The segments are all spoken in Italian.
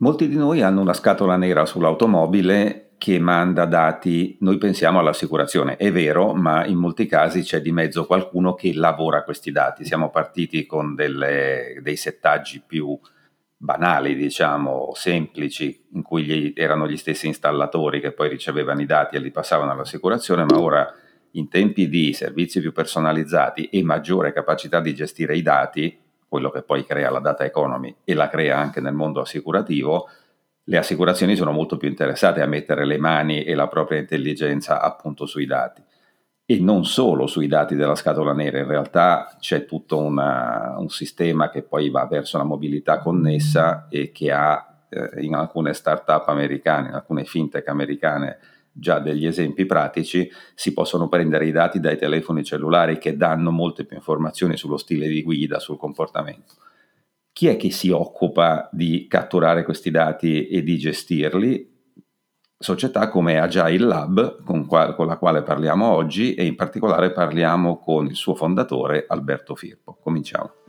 Molti di noi hanno una scatola nera sull'automobile che manda dati, noi pensiamo all'assicurazione, è vero, ma in molti casi c'è di mezzo qualcuno che lavora questi dati. Siamo partiti con delle, dei settaggi più banali, diciamo, semplici, in cui gli, erano gli stessi installatori che poi ricevevano i dati e li passavano all'assicurazione, ma ora in tempi di servizi più personalizzati e maggiore capacità di gestire i dati, quello che poi crea la data economy e la crea anche nel mondo assicurativo, le assicurazioni sono molto più interessate a mettere le mani e la propria intelligenza appunto sui dati. E non solo sui dati della scatola nera, in realtà c'è tutto una, un sistema che poi va verso la mobilità connessa e che ha eh, in alcune start-up americane, in alcune fintech americane, già degli esempi pratici, si possono prendere i dati dai telefoni cellulari che danno molte più informazioni sullo stile di guida, sul comportamento. Chi è che si occupa di catturare questi dati e di gestirli? Società come Agile Lab, con, qual- con la quale parliamo oggi, e in particolare parliamo con il suo fondatore Alberto Firpo. Cominciamo.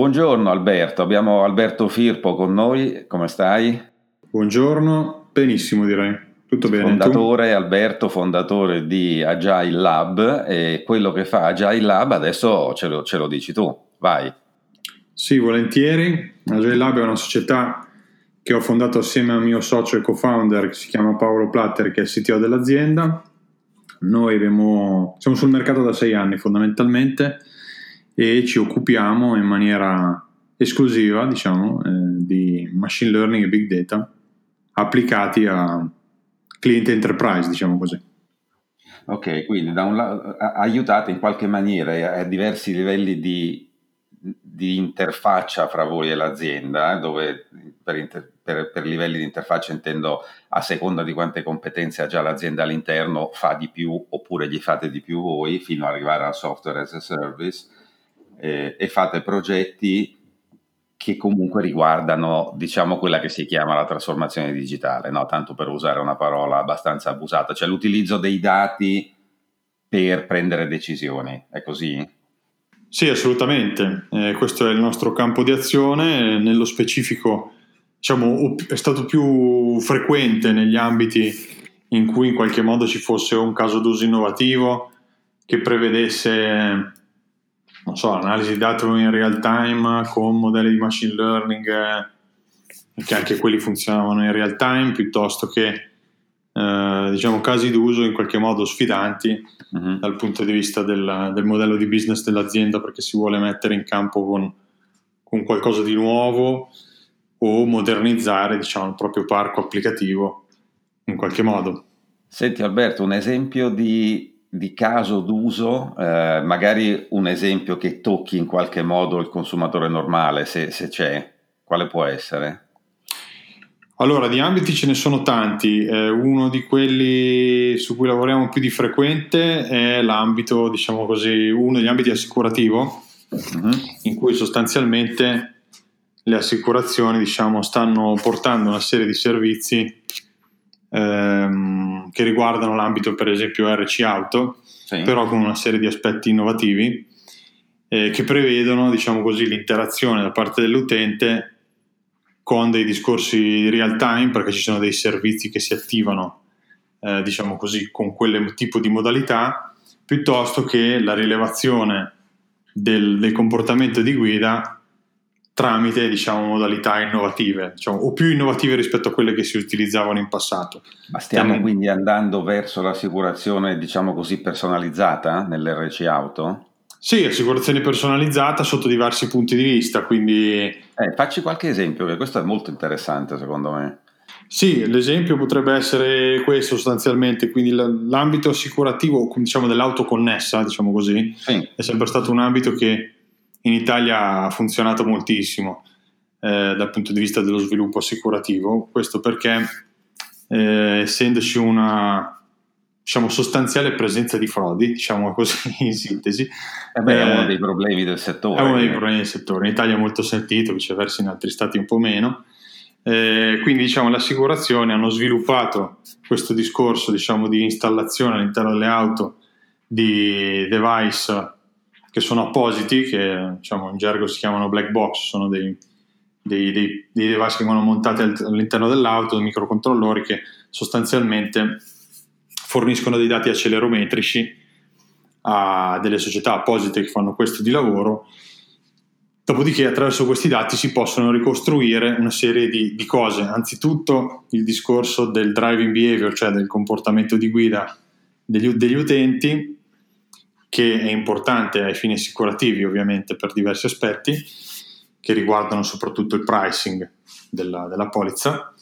Buongiorno Alberto, abbiamo Alberto Firpo con noi, come stai? Buongiorno, benissimo direi, tutto bene. Fondatore tu? Alberto, fondatore di Agile Lab e quello che fa Agile Lab adesso ce lo, ce lo dici tu, vai. Sì, volentieri. Agile Lab è una società che ho fondato assieme al mio socio e co-founder che si chiama Paolo Platter che è il CTO dell'azienda. Noi abbiamo, siamo sul mercato da sei anni fondamentalmente e ci occupiamo in maniera esclusiva diciamo, eh, di machine learning e big data applicati a cliente enterprise, diciamo così. Ok, quindi da un lato aiutate in qualche maniera a diversi livelli di, di interfaccia fra voi e l'azienda, dove per, inter, per, per, livelli di interfaccia intendo a seconda di quante competenze ha già l'azienda all'interno, fa di più oppure gli fate di più voi, fino ad arrivare al software as a service eh, e fate progetti che comunque riguardano, diciamo, quella che si chiama la trasformazione digitale, no? tanto per usare una parola abbastanza abusata, cioè l'utilizzo dei dati per prendere decisioni, è così? Sì, assolutamente, eh, questo è il nostro campo di azione, nello specifico diciamo, è stato più frequente negli ambiti in cui in qualche modo ci fosse un caso d'uso innovativo che prevedesse non so, analisi di dati in real time con modelli di machine learning, eh, che anche quelli funzionavano in real time, piuttosto che eh, diciamo casi d'uso in qualche modo sfidanti uh-huh. dal punto di vista del, del, modello di business dell'azienda perché si vuole mettere in campo con, con qualcosa di nuovo o modernizzare diciamo, il proprio parco applicativo in qualche modo. Senti Alberto, un esempio di di caso d'uso, eh, magari un esempio che tocchi in qualche modo il consumatore normale, se, se, c'è, quale può essere? Allora, di ambiti ce ne sono tanti, eh, uno di quelli su cui lavoriamo più di frequente è l'ambito, diciamo così, uno degli ambiti assicurativo, uh-huh. in cui sostanzialmente le assicurazioni, diciamo, stanno portando una serie di servizi ehm, che riguardano l'ambito per esempio RC Auto, sì. però con una serie di aspetti innovativi eh, che prevedono diciamo così, l'interazione da parte dell'utente con dei discorsi real time perché ci sono dei servizi che si attivano eh, diciamo così con quel tipo di modalità piuttosto che la rilevazione del, del comportamento di guida tramite diciamo, modalità innovative diciamo, o più innovative rispetto a quelle che si utilizzavano in passato. Ma stiamo Stiamo... quindi andando verso l'assicurazione diciamo così personalizzata nell'RC auto? Sì, assicurazione personalizzata sotto diversi punti di vista, quindi... Eh, facci qualche esempio, che questo è molto interessante secondo me. Sì, l'esempio potrebbe essere questo sostanzialmente, quindi l'ambito assicurativo diciamo, dell'auto connessa, diciamo così, sì. è sempre stato un ambito che in Italia ha funzionato moltissimo eh, dal punto di vista dello sviluppo assicurativo, questo perché eh, essendoci una diciamo, sostanziale presenza di frodi, diciamo così in sintesi. Eh beh, è uno dei problemi del settore. È uno dei problemi del settore, in Italia è molto sentito, viceversa in altri stati un po' meno. Eh, quindi diciamo le assicurazioni hanno sviluppato questo discorso diciamo, di installazione all'interno delle auto di device che sono appositi, che diciamo, in gergo si chiamano black box, sono dei, dei, dei, dei device che vengono montati all'interno dell'auto, dei microcontrollori che sostanzialmente forniscono dei dati accelerometrici a delle società apposite che fanno questo di lavoro. Dopodiché attraverso questi dati si possono ricostruire una serie di, di, cose, anzitutto il discorso del driving behavior, cioè del comportamento di guida degli, degli utenti, che è importante ai fini assicurativi ovviamente per diversi aspetti, che riguardano soprattutto il pricing della, della polizza.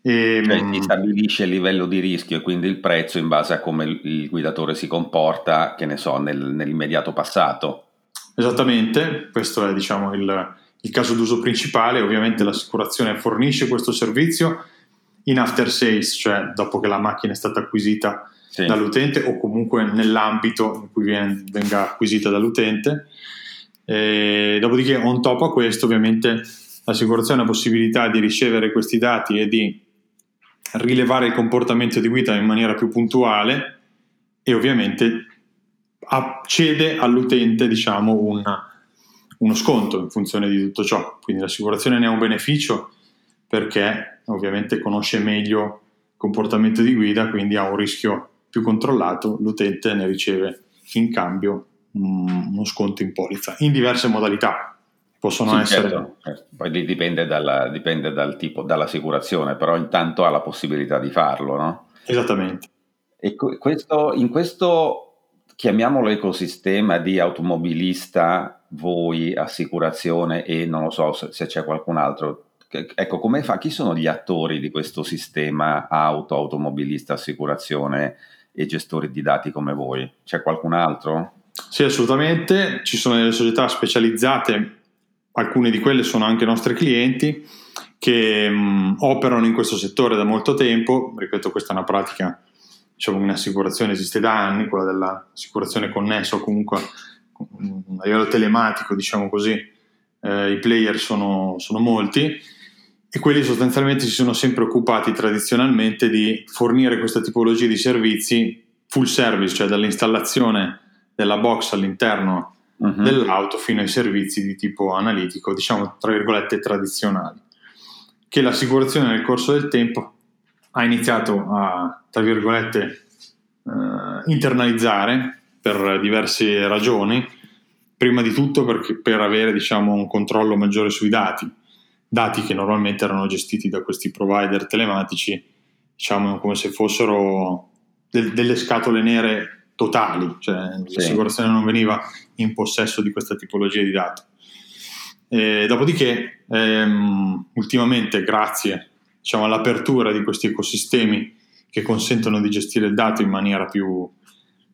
E, cioè, si stabilisce il livello di rischio e quindi il prezzo in base a come il guidatore si comporta, che ne so, nel, nell'immediato passato. Esattamente, questo è diciamo, il, il caso d'uso principale, ovviamente l'assicurazione fornisce questo servizio in after sales, cioè dopo che la macchina è stata acquisita sì. dall'utente o comunque nell'ambito in cui viene, venga acquisita dall'utente. E dopodiché, on top a questo, ovviamente l'assicurazione ha la possibilità di ricevere questi dati e di rilevare il comportamento di guida in maniera più puntuale e ovviamente cede all'utente diciamo, una, uno sconto in funzione di tutto ciò. Quindi l'assicurazione ne ha un beneficio perché ovviamente conosce meglio il comportamento di guida, quindi ha un rischio più controllato, l'utente ne riceve in cambio uno sconto in polizza in diverse modalità. Possono sì, essere. Certo. Eh, poi dipende, dalla, dipende dal tipo, dall'assicurazione, però intanto ha la possibilità di farlo, no? Esattamente. E questo, in questo chiamiamolo ecosistema di automobilista, voi, assicurazione e non lo so se, se c'è qualcun altro. Ecco, come fa? Chi sono gli attori di questo sistema auto, automobilista, assicurazione e gestori di dati come voi? C'è qualcun altro? Sì, assolutamente. Ci sono delle società specializzate, alcune di quelle sono anche nostri clienti, che mh, operano in questo settore da molto tempo. Ripeto, questa è una pratica diciamo, un'assicurazione esiste da anni, quella dell'assicurazione connessa o comunque a livello telematico, diciamo così, eh, i player sono, sono molti e quelli sostanzialmente si sono sempre occupati tradizionalmente di fornire questa tipologia di servizi full service, cioè dall'installazione della box all'interno uh-huh. dell'auto fino ai servizi di tipo analitico, diciamo tra virgolette tradizionali, che l'assicurazione nel corso del tempo ha iniziato a, tra virgolette, eh, internalizzare per diverse ragioni, prima di tutto perché, per avere diciamo, un controllo maggiore sui dati, dati che normalmente erano gestiti da questi provider telematici, diciamo come se fossero del, delle scatole nere totali, cioè sì. l'assicurazione non veniva in possesso di questa tipologia di dati. E dopodiché, ehm, ultimamente, grazie diciamo, all'apertura di questi ecosistemi che consentono di gestire il dato in maniera più,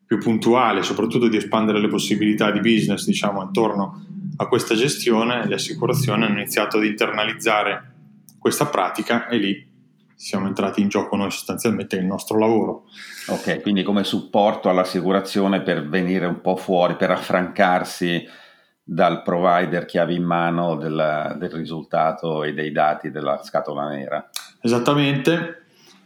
più puntuale, soprattutto di espandere le possibilità di business diciamo, intorno a questa gestione, le assicurazioni hanno iniziato ad internalizzare questa pratica e lì siamo entrati in gioco noi sostanzialmente nel nostro lavoro. Ok, quindi come supporto all'assicurazione per venire un po' fuori, per affrancarsi dal provider chiave in mano del, del risultato e dei dati della scatola nera. Esattamente,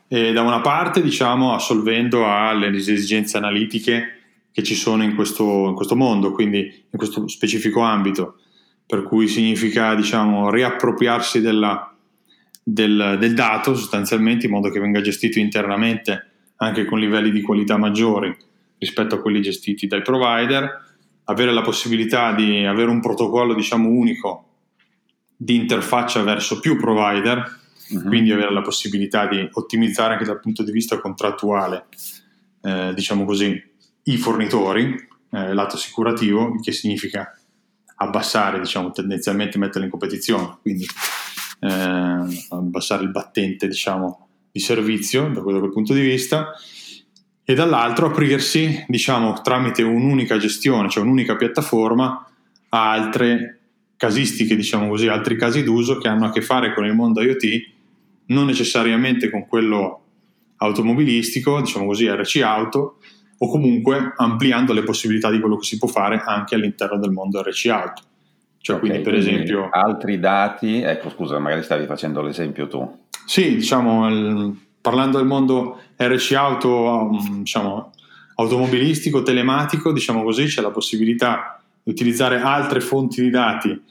e da una parte diciamo assolvendo alle esigenze analitiche che ci sono in questo, in questo mondo, quindi in questo specifico ambito, per cui significa diciamo riappropriarsi della, del, del dato sostanzialmente in modo che venga gestito internamente anche con livelli di qualità maggiori rispetto a quelli gestiti dai provider. Avere la possibilità di avere un protocollo diciamo unico di interfaccia verso più provider, uh-huh. quindi avere la possibilità di ottimizzare anche dal punto di vista contrattuale, eh, diciamo così, i fornitori, eh, lato assicurativo, che significa abbassare, diciamo, tendenzialmente metterli in competizione, quindi eh, abbassare il battente, diciamo, di servizio da quel punto di vista e dall'altro aprirsi, diciamo, tramite un'unica gestione, cioè un'unica piattaforma, a altre casistiche, diciamo così, altri casi d'uso che hanno a che fare con il mondo IoT, non necessariamente con quello automobilistico, diciamo così, RC Auto, o comunque ampliando le possibilità di quello che si può fare anche all'interno del mondo RC Auto. Cioè, okay, quindi per quindi esempio... Altri dati, ecco scusa, magari stavi facendo l'esempio tu. Sì, diciamo, il, parlando del mondo RC auto, um, diciamo, automobilistico, telematico, diciamo così, c'è la possibilità di utilizzare altre fonti di dati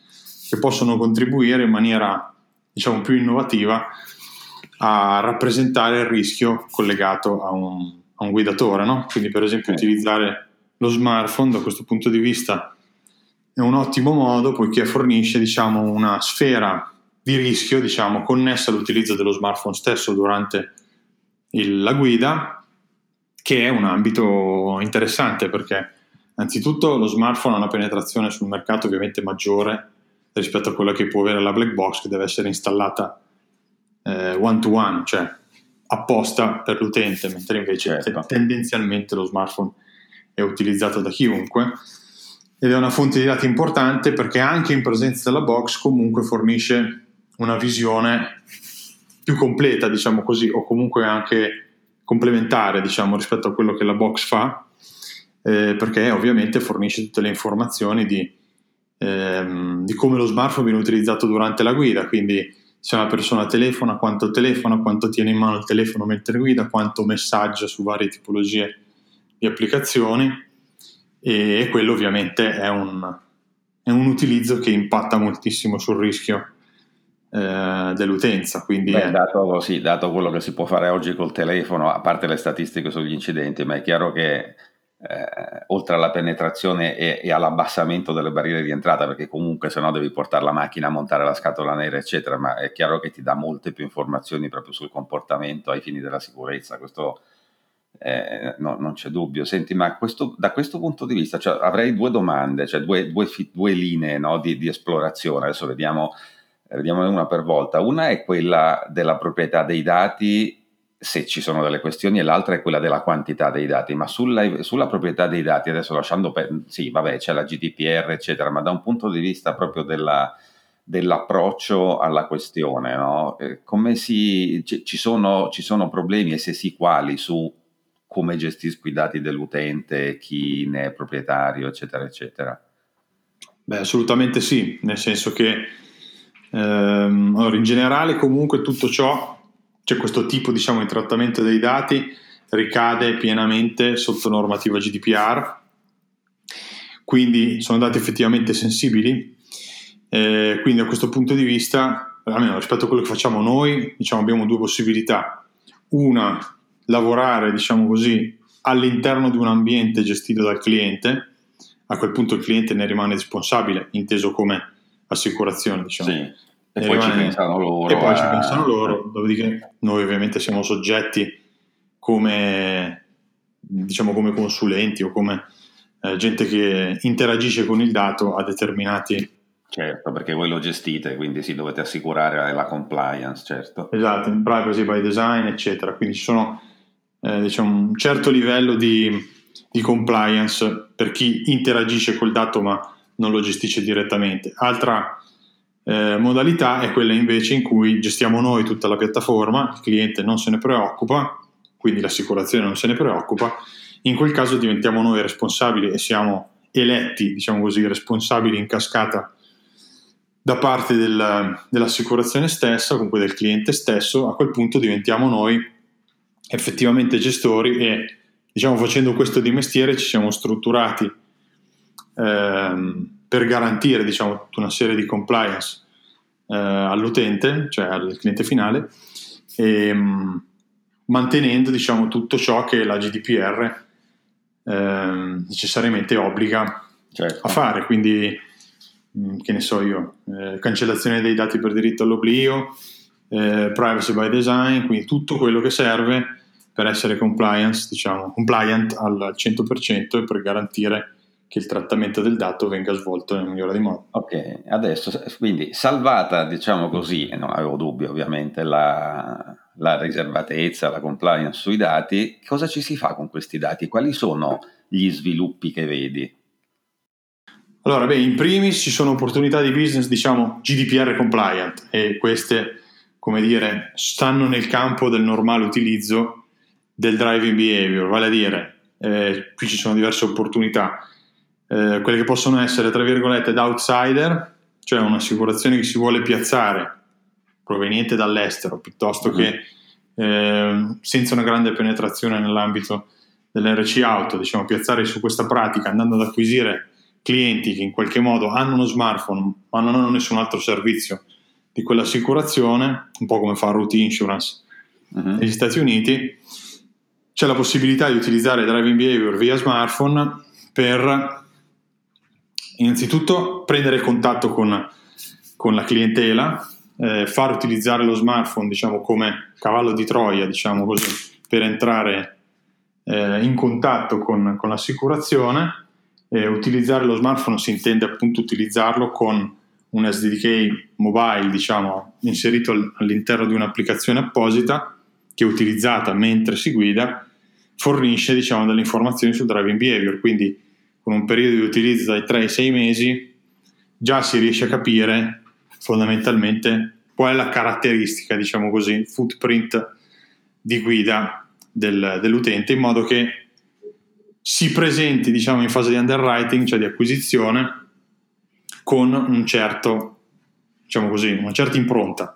che possono contribuire in maniera, diciamo, più innovativa a rappresentare il rischio collegato a un, a un guidatore, no? Quindi per esempio utilizzare lo smartphone da questo punto di vista è un ottimo modo poiché fornisce diciamo, una sfera di rischio diciamo, connessa all'utilizzo dello smartphone stesso durante il, la guida, che è un ambito interessante perché anzitutto lo smartphone ha una penetrazione sul mercato ovviamente maggiore rispetto a quella che può avere la black box che deve essere installata eh, one to one, cioè apposta per l'utente, mentre invece certo. tendenzialmente lo smartphone è utilizzato da chiunque ed è una fonte di dati importante perché anche in presenza della box comunque fornisce una visione più completa, diciamo così, o comunque anche complementare, diciamo, rispetto a quello che la box fa, eh, perché ovviamente fornisce tutte le informazioni di, ehm, di, come lo smartphone viene utilizzato durante la guida, quindi se una persona telefona, quanto telefona, quanto tiene in mano il telefono mentre guida, quanto messaggia su varie tipologie di applicazioni e quello ovviamente è un, è un utilizzo che impatta moltissimo sul rischio eh, dell'utenza. Quindi Beh, dato, sì, dato, quello che si può fare oggi col telefono, a parte le statistiche sugli incidenti, ma è chiaro che eh, oltre alla penetrazione e, e, all'abbassamento delle barriere di entrata, perché comunque se no devi portare la macchina, montare la scatola nera, eccetera, ma è chiaro che ti dà molte più informazioni proprio sul comportamento ai fini della sicurezza. Questo eh, no, non c'è dubbio. Senti, ma questo, da questo punto di vista cioè, avrei due domande, cioè due, due, due linee no, di, di, esplorazione. Adesso vediamo, vediamo una per volta. Una è quella della proprietà dei dati, se ci sono delle questioni, e l'altra è quella della quantità dei dati. Ma sulla, sulla proprietà dei dati, adesso lasciando, per, sì, vabbè, c'è la GDPR, eccetera, ma da un punto di vista proprio della dell'approccio alla questione, no? Eh, come si, ci, sono, ci sono problemi e se sì quali su come gestisco i dati dell'utente, chi ne è proprietario, eccetera, eccetera? Beh, assolutamente sì, nel senso che ehm, allora, in generale comunque tutto ciò, cioè questo tipo diciamo, di trattamento dei dati ricade pienamente sotto normativa GDPR, quindi sono dati effettivamente sensibili, eh, quindi da questo punto di vista, almeno rispetto a quello che facciamo noi, diciamo, abbiamo due possibilità. Una lavorare, diciamo così, all'interno di un ambiente gestito dal cliente, a quel punto il cliente ne rimane responsabile, inteso come assicurazione, diciamo. Sì. E poi rimane... ci pensano loro. E poi eh... ci pensano loro, dopodiché noi ovviamente siamo soggetti come, diciamo, come consulenti o come eh, gente che interagisce con il dato a determinati Certo, perché voi lo gestite, quindi sì, dovete assicurare la compliance, certo. Esatto, in privacy by design, eccetera. Quindi ci sono eh, diciamo, un certo livello di, di, compliance per chi interagisce col dato ma non lo gestisce direttamente. Altra eh, modalità è quella invece in cui gestiamo noi tutta la piattaforma, il cliente non se ne preoccupa, quindi l'assicurazione non se ne preoccupa, in quel caso diventiamo noi responsabili e siamo eletti, diciamo così, responsabili in cascata da parte del, dell'assicurazione stessa, comunque del cliente stesso, a quel punto diventiamo noi effettivamente gestori e diciamo facendo questo di mestiere ci siamo strutturati. Ehm, per garantire diciamo tutta una serie di compliance eh, all'utente, cioè al cliente finale e mh, mm, mantenendo diciamo tutto ciò che la GDPR eh, necessariamente obbliga certo. a fare, quindi mh, mm, che ne so io, eh, cancellazione dei dati per diritto all'oblio, eh, privacy by design, quindi tutto quello che serve per essere compliance, diciamo, compliant al 100% e per garantire che il trattamento del dato venga svolto nel migliore dei modi. Ok, adesso quindi salvata, diciamo così, e non avevo dubbi ovviamente, la, la riservatezza, la compliance sui dati, cosa ci si fa con questi dati? Quali sono gli sviluppi che vedi? Allora, beh, in primis ci sono opportunità di business, diciamo, GDPR compliant e queste come dire, stanno nel campo del normale utilizzo del driving behavior, vale a dire, eh, qui ci sono diverse opportunità, eh, quelle che possono essere, tra virgolette, da outsider, cioè un'assicurazione che si vuole piazzare proveniente dall'estero piuttosto mm-hmm. che eh, senza una grande penetrazione nell'ambito dell'RC auto, diciamo piazzare su questa pratica andando ad acquisire clienti che in qualche modo hanno uno smartphone ma non hanno nessun altro servizio di quell'assicurazione, un po' come fa Root Insurance uh-huh. negli Stati Uniti, c'è la possibilità di utilizzare driving behavior via smartphone per innanzitutto prendere contatto con, con la clientela, eh, far utilizzare lo smartphone diciamo, come cavallo di Troia, diciamo così, per entrare eh, in contatto con, con l'assicurazione. Eh, utilizzare lo smartphone si intende appunto utilizzarlo con un SDK mobile, diciamo, inserito all'interno di un'applicazione apposita che utilizzata mentre si guida fornisce diciamo, delle informazioni sul driving behavior, quindi con un periodo di utilizzo dai 3 ai 6 mesi già si riesce a capire fondamentalmente qual è la caratteristica, diciamo così, footprint di guida del, dell'utente in modo che si presenti diciamo in fase di underwriting, cioè di acquisizione, con un certo, diciamo così, una certa impronta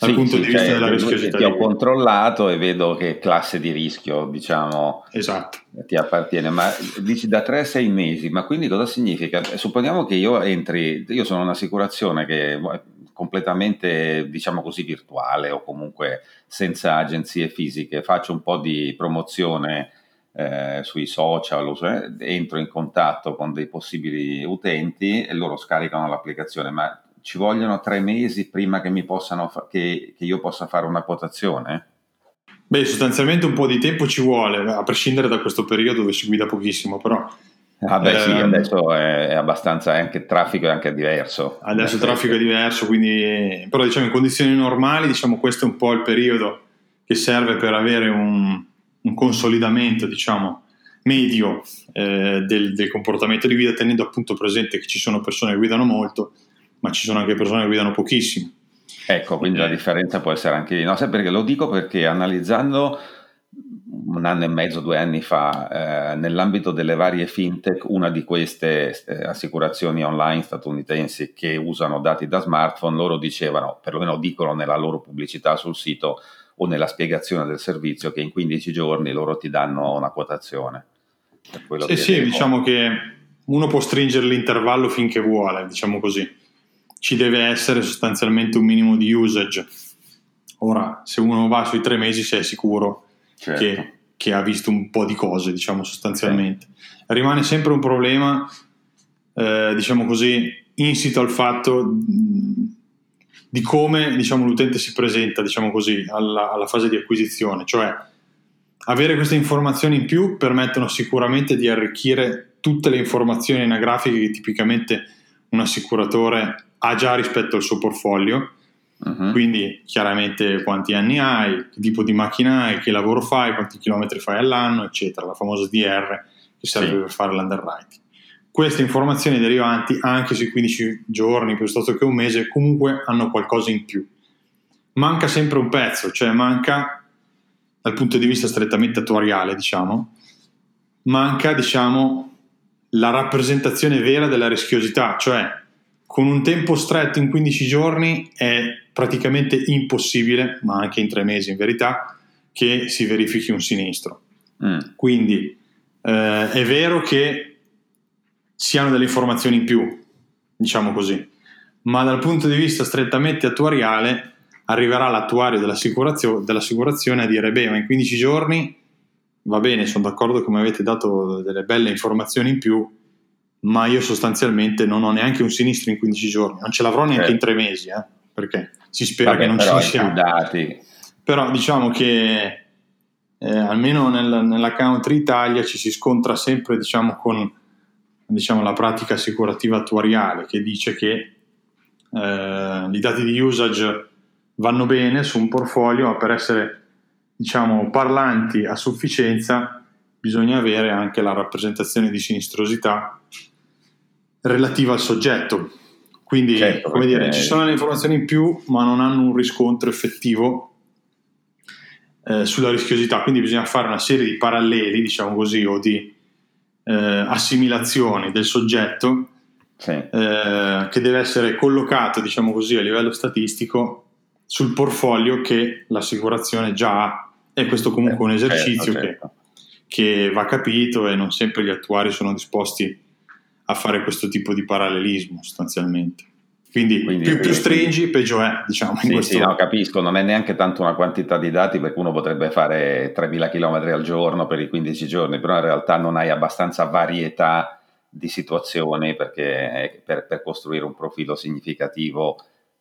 dal sì, punto sì, di vista cioè, della rischiosità. Ti ho controllato e vedo che classe di rischio, diciamo, esatto. ti appartiene, ma dici da 3 a 6 mesi, ma quindi cosa significa? Supponiamo che io entri, io sono un'assicurazione che è completamente, diciamo così, virtuale o comunque senza agenzie fisiche, faccio un po' di promozione eh, sui social, eh, entro in contatto con dei possibili utenti e loro scaricano l'applicazione, ma ci vogliono tre mesi prima che, fa- che, che io possa fare una quotazione? Beh, sostanzialmente un po' di tempo ci vuole, a prescindere da questo periodo dove si guida pochissimo, però... Ah beh sì, ehm, adesso è, è, abbastanza, anche il traffico è anche diverso. Adesso il traffico è diverso, quindi... Però diciamo in condizioni normali, diciamo questo è un po' il periodo che serve per avere un, un consolidamento, diciamo, medio eh, del, del, comportamento di guida, tenendo appunto presente che ci sono persone che guidano molto, ma ci sono anche persone che guidano pochissimo. Ecco, quindi eh. la differenza può essere anche lì. No, sai perché lo dico? Perché analizzando un anno e mezzo, due anni fa, eh, nell'ambito delle varie fintech, una di queste eh, assicurazioni online statunitensi che usano dati da smartphone, loro dicevano, perlomeno dicono nella loro pubblicità sul sito, o nella spiegazione del servizio che in 15 giorni loro ti danno una quotazione. Sì, sì, diciamo che uno può stringere l'intervallo finché vuole, diciamo così. Ci deve essere sostanzialmente un minimo di usage. Ora, se uno va sui tre mesi, sei sicuro certo. che, che, ha visto un po' di cose, diciamo sostanzialmente. Sì. Rimane sempre un problema, eh, diciamo così, insito al fatto di come diciamo, l'utente si presenta diciamo così, alla, alla, fase di acquisizione, cioè avere queste informazioni in più permettono sicuramente di arricchire tutte le informazioni anagrafiche che tipicamente un assicuratore ha già rispetto al suo portfolio, uh-huh. quindi chiaramente quanti anni hai, che tipo di macchina hai, che lavoro fai, quanti chilometri fai all'anno, eccetera, la famosa DR che serve sì. per fare l'underwriting queste informazioni derivanti anche sui 15 giorni piuttosto che un mese comunque hanno qualcosa in più. Manca sempre un pezzo, cioè manca dal punto di vista strettamente attuariale, diciamo, manca, diciamo, la rappresentazione vera della rischiosità, cioè con un tempo stretto in 15 giorni è praticamente impossibile, ma anche in tre mesi in verità, che si verifichi un sinistro. Mm. Quindi eh, è vero che si hanno delle informazioni in più, diciamo così. Ma dal punto di vista strettamente attuariale arriverà l'attuario dell'assicurazione, dell'assicurazione a dire, beh, ma in 15 giorni va bene, sono d'accordo che mi avete dato delle belle informazioni in più, ma io sostanzialmente non ho neanche un sinistro in 15 giorni, non ce l'avrò neanche okay. in tre mesi, eh, perché si spera Vabbè, che non ci sia. Però diciamo che eh, almeno nel, nella country Italia ci si scontra sempre diciamo, con diciamo, la pratica assicurativa attuariale che dice che eh, i dati di usage vanno bene su un portfolio, ma per essere diciamo, parlanti a sufficienza bisogna avere anche la rappresentazione di sinistrosità relativa al soggetto. Quindi, certo, come dire, ci sono le informazioni in più, ma non hanno un riscontro effettivo eh, sulla rischiosità. Quindi bisogna fare una serie di paralleli, diciamo così, o di eh, assimilazioni del soggetto sì. eh, che deve essere collocato, diciamo così, a livello statistico sul portfolio che l'assicurazione già ha. E questo comunque è un certo, esercizio certo, certo. Che, che va capito e non sempre gli attuari sono disposti a fare questo tipo di parallelismo sostanzialmente. Quindi, quindi più, più stringi, peggio è, diciamo. Sì, questo... sì, no, capisco, non è neanche tanto una quantità di dati perché uno potrebbe fare 3.000 km al giorno per i 15 giorni, però in realtà non hai abbastanza varietà di situazioni perché per, per costruire un profilo significativo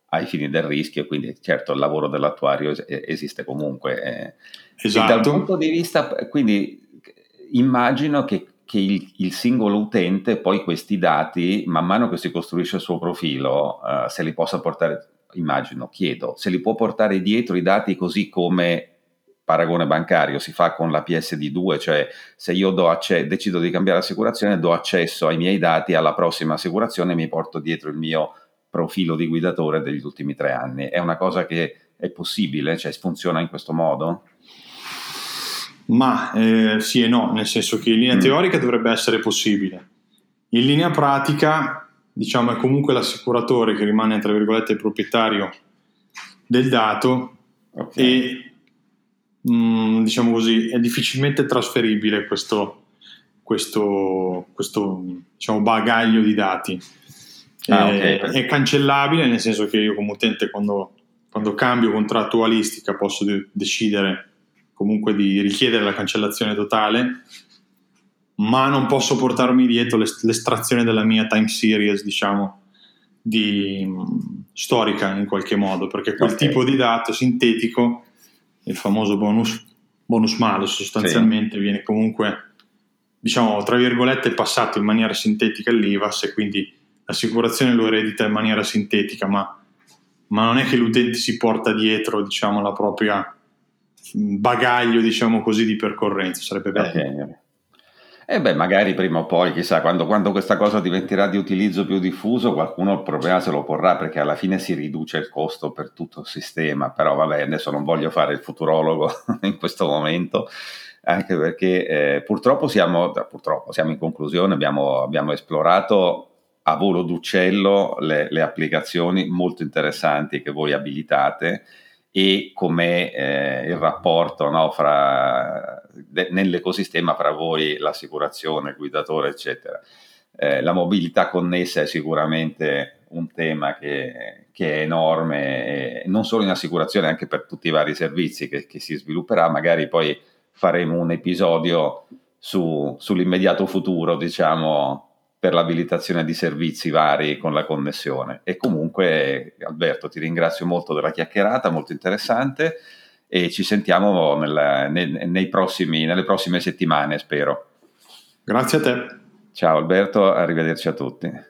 ai fini del rischio, quindi certo il lavoro dell'attuario esiste comunque. Esatto. E dal punto di vista, quindi immagino che che il, il, singolo utente poi questi dati, man mano che si costruisce il suo profilo, uh, se li possa portare, immagino, chiedo, se li può portare dietro i dati così come paragone bancario si fa con la PSD2, cioè se io acce- decido di cambiare assicurazione, do accesso ai miei dati alla prossima assicurazione e mi porto dietro il mio profilo di guidatore degli ultimi tre anni. È una cosa che è possibile, cioè funziona in questo modo? Ma eh, sì e no, nel senso che in linea mm. teorica dovrebbe essere possibile. In linea pratica, diciamo, è comunque l'assicuratore che rimane, tra virgolette, proprietario del dato okay. e, mh, mm, diciamo così, è difficilmente trasferibile questo, questo, questo diciamo, bagaglio di dati. Ah, è, okay. è, cancellabile nel senso che io come utente quando, quando cambio contrattualistica posso de- decidere comunque di richiedere la cancellazione totale, ma non posso portarmi dietro l'estrazione della mia time series, diciamo, di, storica in qualche modo, perché quel okay. tipo di dato sintetico, il famoso bonus, bonus malus sostanzialmente, sì. viene comunque, diciamo, tra virgolette, passato in maniera sintetica all'IVAS e quindi l'assicurazione lo eredita in maniera sintetica, ma, ma non è che l'utente si porta dietro, diciamo, la propria bagaglio, diciamo così, di percorrenza. Sarebbe bello. Okay. E eh beh, magari prima o poi, chissà, quando, quando, questa cosa diventerà di utilizzo più diffuso, qualcuno il problema se lo porrà perché alla fine si riduce il costo per tutto il sistema. Però vabbè, adesso non voglio fare il futurologo in questo momento, anche perché eh, purtroppo, siamo, purtroppo siamo in conclusione, abbiamo, abbiamo esplorato a volo d'uccello le, le applicazioni molto interessanti che voi abilitate e com'è eh, il rapporto no, fra, de, nell'ecosistema fra voi, l'assicurazione, il guidatore, eccetera. Eh, la mobilità connessa è sicuramente un tema che, che è enorme, non solo in assicurazione, anche per tutti i vari servizi che, che si svilupperà. Magari poi faremo un episodio su, sull'immediato futuro, diciamo, per l'abilitazione di servizi vari con la connessione. E comunque, Alberto, ti ringrazio molto della chiacchierata, molto interessante, e ci sentiamo nel, nei, nei prossimi, nelle prossime settimane, spero. Grazie a te. Ciao Alberto, arrivederci a tutti.